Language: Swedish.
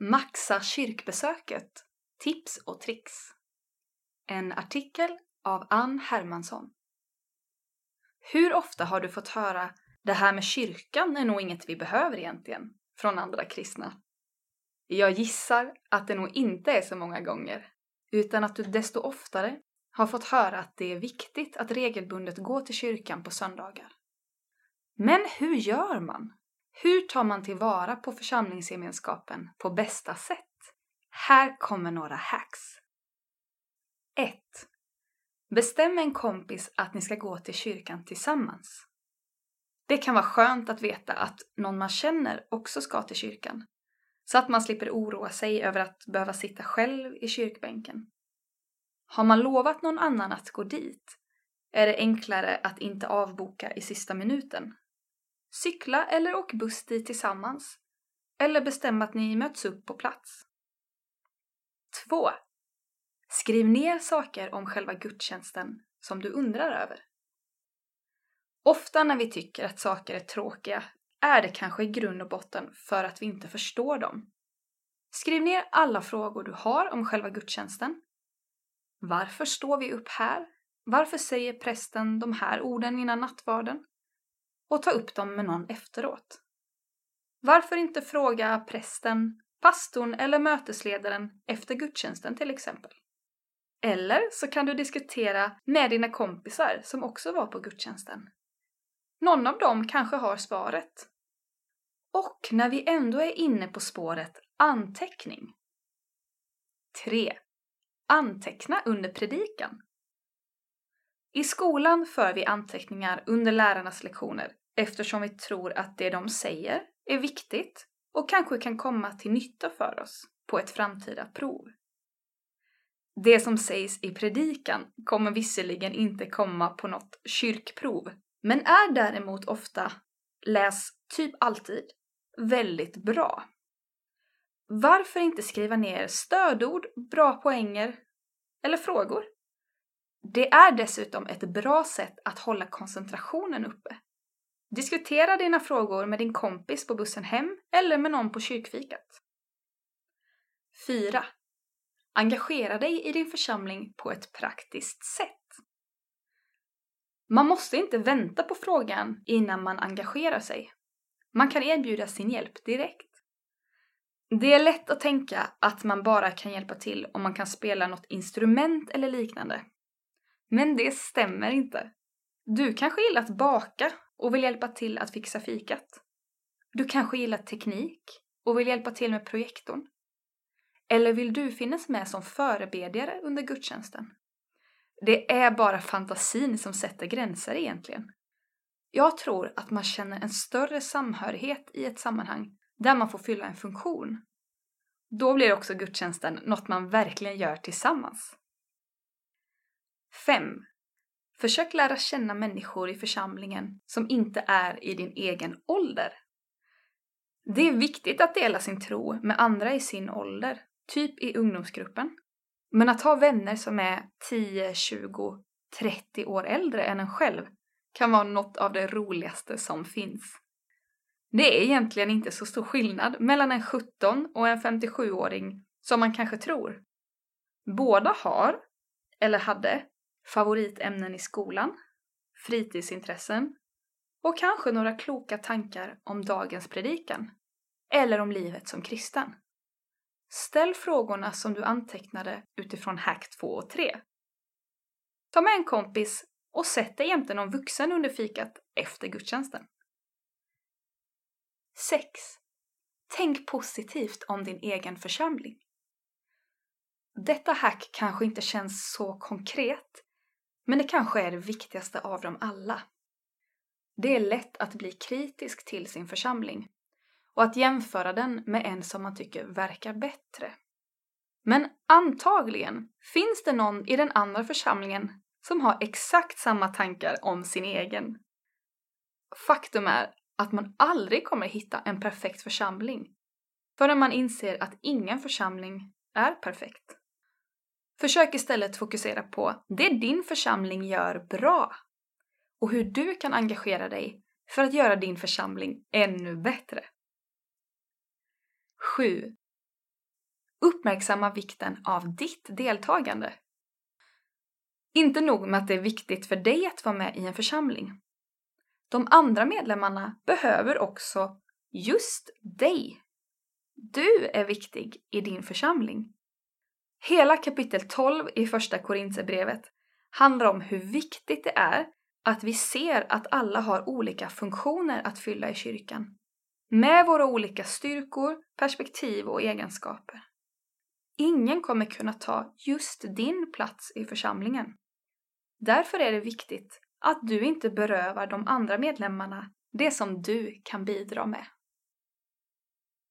Maxa kyrkbesöket Tips och tricks. En artikel av Ann Hermansson. Hur ofta har du fått höra det här med kyrkan är nog inget vi behöver egentligen från andra kristna? Jag gissar att det nog inte är så många gånger, utan att du desto oftare har fått höra att det är viktigt att regelbundet gå till kyrkan på söndagar. Men hur gör man? Hur tar man tillvara på församlingsgemenskapen på bästa sätt? Här kommer några hacks. 1. Bestäm med en kompis att ni ska gå till kyrkan tillsammans. Det kan vara skönt att veta att någon man känner också ska till kyrkan, så att man slipper oroa sig över att behöva sitta själv i kyrkbänken. Har man lovat någon annan att gå dit är det enklare att inte avboka i sista minuten. Cykla eller åk buss dit tillsammans. Eller bestäm att ni möts upp på plats. 2. Skriv ner saker om själva gudstjänsten som du undrar över. Ofta när vi tycker att saker är tråkiga är det kanske i grund och botten för att vi inte förstår dem. Skriv ner alla frågor du har om själva gudstjänsten. Varför står vi upp här? Varför säger prästen de här orden innan nattvarden? Och ta upp dem med någon efteråt. Varför inte fråga prästen, pastorn eller mötesledaren efter gudstjänsten till exempel? Eller så kan du diskutera med dina kompisar som också var på gudstjänsten. Någon av dem kanske har svaret. Och när vi ändå är inne på spåret anteckning. 3. Anteckna under predikan. I skolan för vi anteckningar under lärarnas lektioner eftersom vi tror att det de säger är viktigt och kanske kan komma till nytta för oss på ett framtida prov. Det som sägs i predikan kommer visserligen inte komma på något kyrkprov, men är däremot ofta, läs typ alltid, väldigt bra. Varför inte skriva ner stödord, bra poänger eller frågor? Det är dessutom ett bra sätt att hålla koncentrationen uppe. Diskutera dina frågor med din kompis på bussen hem eller med någon på kyrkfikat. 4. Engagera dig i din församling på ett praktiskt sätt. Man måste inte vänta på frågan innan man engagerar sig. Man kan erbjuda sin hjälp direkt. Det är lätt att tänka att man bara kan hjälpa till om man kan spela något instrument eller liknande. Men det stämmer inte. Du kanske gillar att baka och vill hjälpa till att fixa fikat. Du kanske gillar teknik och vill hjälpa till med projektorn. Eller vill du finnas med som förebedjare under gudstjänsten? Det är bara fantasin som sätter gränser egentligen. Jag tror att man känner en större samhörighet i ett sammanhang där man får fylla en funktion. Då blir också gudstjänsten något man verkligen gör tillsammans. 5. Försök lära känna människor i församlingen som inte är i din egen ålder. Det är viktigt att dela sin tro med andra i sin ålder, typ i ungdomsgruppen. Men att ha vänner som är 10, 20, 30 år äldre än en själv kan vara något av det roligaste som finns. Det är egentligen inte så stor skillnad mellan en 17 och en 57-åring som man kanske tror. Båda har, eller hade, favoritämnen i skolan, fritidsintressen och kanske några kloka tankar om dagens predikan eller om livet som kristen. Ställ frågorna som du antecknade utifrån hack 2 och 3. Ta med en kompis och sätt dig jämte någon vuxen under fikat efter gudstjänsten. 6. Tänk positivt om din egen församling. Detta hack kanske inte känns så konkret, men det kanske är det viktigaste av dem alla. Det är lätt att bli kritisk till sin församling och att jämföra den med en som man tycker verkar bättre. Men antagligen finns det någon i den andra församlingen som har exakt samma tankar om sin egen. Faktum är att man aldrig kommer hitta en perfekt församling förrän man inser att ingen församling är perfekt. Försök istället fokusera på det din församling gör bra och hur du kan engagera dig för att göra din församling ännu bättre. 7. uppmärksamma vikten av ditt deltagande. Inte nog med att det är viktigt för dig att vara med i en församling. De andra medlemmarna behöver också just dig. Du är viktig i din församling. Hela kapitel 12 i första Korinthierbrevet handlar om hur viktigt det är att vi ser att alla har olika funktioner att fylla i kyrkan. Med våra olika styrkor, perspektiv och egenskaper. Ingen kommer kunna ta just din plats i församlingen. Därför är det viktigt att du inte berövar de andra medlemmarna det som du kan bidra med.